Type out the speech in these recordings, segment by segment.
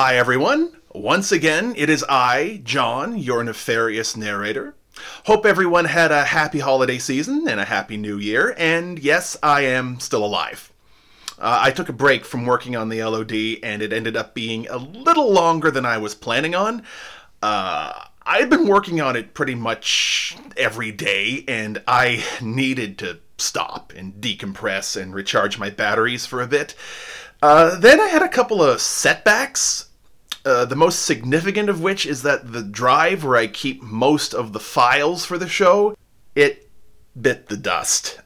Hi, everyone. Once again, it is I, John, your nefarious narrator. Hope everyone had a happy holiday season and a happy new year, and yes, I am still alive. Uh, I took a break from working on the LOD, and it ended up being a little longer than I was planning on. Uh, I've been working on it pretty much every day, and I needed to stop and decompress and recharge my batteries for a bit. Uh, then I had a couple of setbacks. Uh, the most significant of which is that the drive where I keep most of the files for the show, it bit the dust.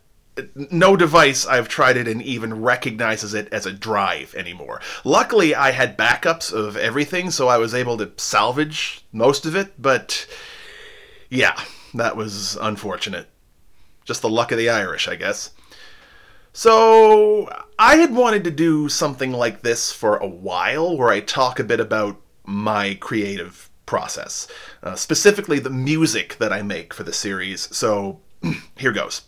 No device I've tried it in even recognizes it as a drive anymore. Luckily, I had backups of everything, so I was able to salvage most of it, but yeah, that was unfortunate. Just the luck of the Irish, I guess. So, I had wanted to do something like this for a while where I talk a bit about my creative process, uh, specifically the music that I make for the series. So, here goes.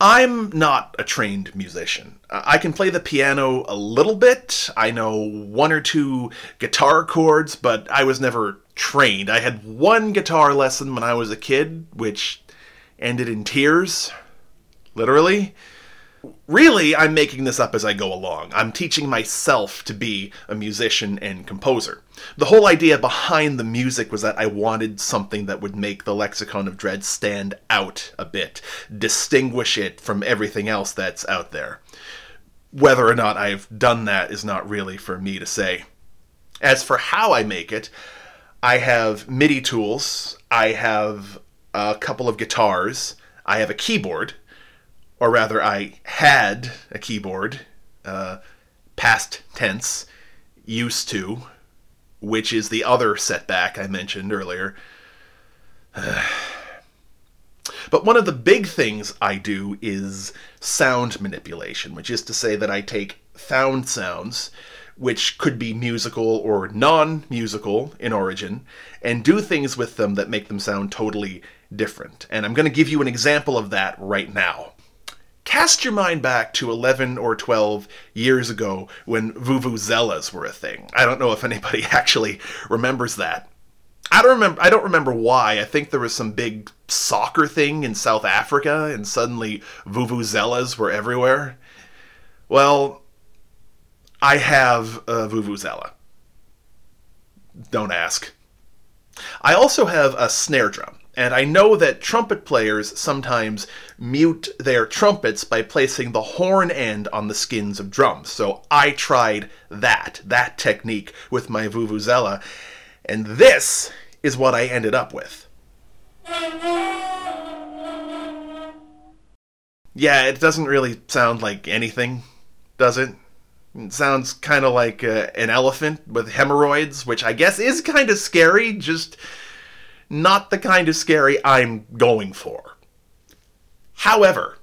I'm not a trained musician. I can play the piano a little bit. I know one or two guitar chords, but I was never trained. I had one guitar lesson when I was a kid, which ended in tears, literally really, I'm making this up as I go along. I'm teaching myself to be a musician and composer. The whole idea behind the music was that I wanted something that would make the Lexicon of Dread stand out a bit, distinguish it from everything else that's out there. Whether or not I've done that is not really for me to say. As for how I make it, I have MIDI tools, I have a couple of guitars, I have a keyboard, or rather, I had a keyboard, uh, past tense, used to, which is the other setback I mentioned earlier. but one of the big things I do is sound manipulation, which is to say that I take found sounds, which could be musical or non musical in origin, and do things with them that make them sound totally different. And I'm going to give you an example of that right now cast your mind back to 11 or 12 years ago when vuvuzelas were a thing. I don't know if anybody actually remembers that. I don't remember I don't remember why. I think there was some big soccer thing in South Africa and suddenly vuvuzelas were everywhere. Well, I have a vuvuzela. Don't ask. I also have a snare drum. And I know that trumpet players sometimes mute their trumpets by placing the horn end on the skins of drums. So I tried that, that technique with my Vuvuzela, and this is what I ended up with. Yeah, it doesn't really sound like anything, does it? It sounds kind of like uh, an elephant with hemorrhoids, which I guess is kind of scary, just not the kind of scary I'm going for. However,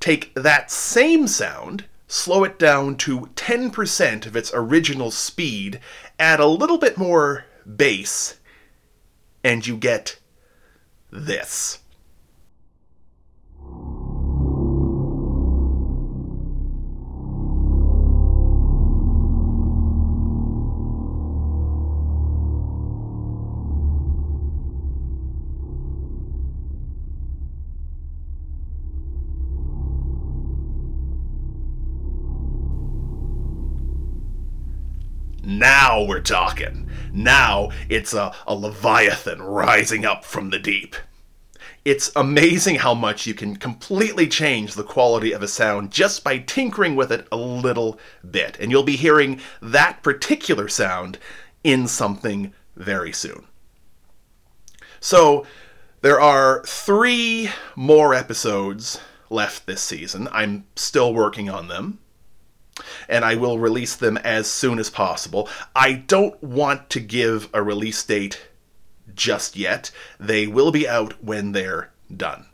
take that same sound, slow it down to 10% of its original speed, add a little bit more bass, and you get this. Now we're talking. Now it's a, a Leviathan rising up from the deep. It's amazing how much you can completely change the quality of a sound just by tinkering with it a little bit. And you'll be hearing that particular sound in something very soon. So, there are three more episodes left this season. I'm still working on them and I will release them as soon as possible. I don't want to give a release date just yet. They will be out when they're done.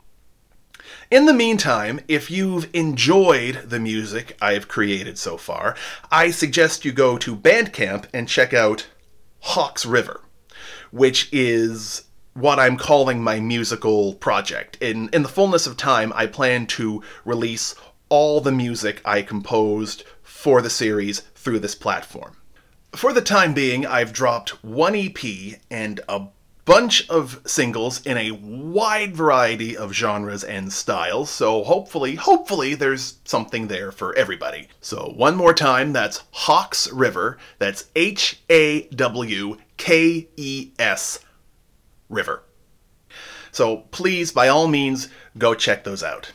In the meantime, if you've enjoyed the music I've created so far, I suggest you go to Bandcamp and check out Hawkes River, which is what I'm calling my musical project. In in the fullness of time, I plan to release all the music I composed for the series through this platform. For the time being, I've dropped one EP and a bunch of singles in a wide variety of genres and styles, so hopefully, hopefully there's something there for everybody. So one more time, that's Hawkes River, that's H A W K E S River. So please, by all means, go check those out.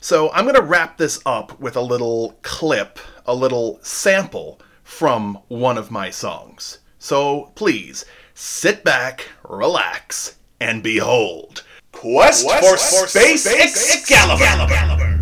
So I'm going to wrap this up with a little clip, a little sample from one of my songs. So please, sit back, relax, and behold. Quest, Quest for, for, Space, Space Excalibur. Excalibur.